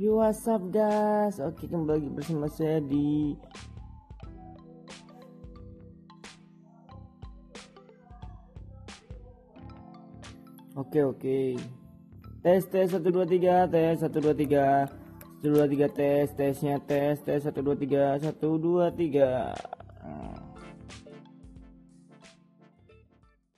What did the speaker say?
Yo what's guys? Oke kembali bersama saya di Oke oke. Tes tes 1 2 3 tes 1 2 3 1 2 3 tes tesnya tes tes 1 2 3 1 2 3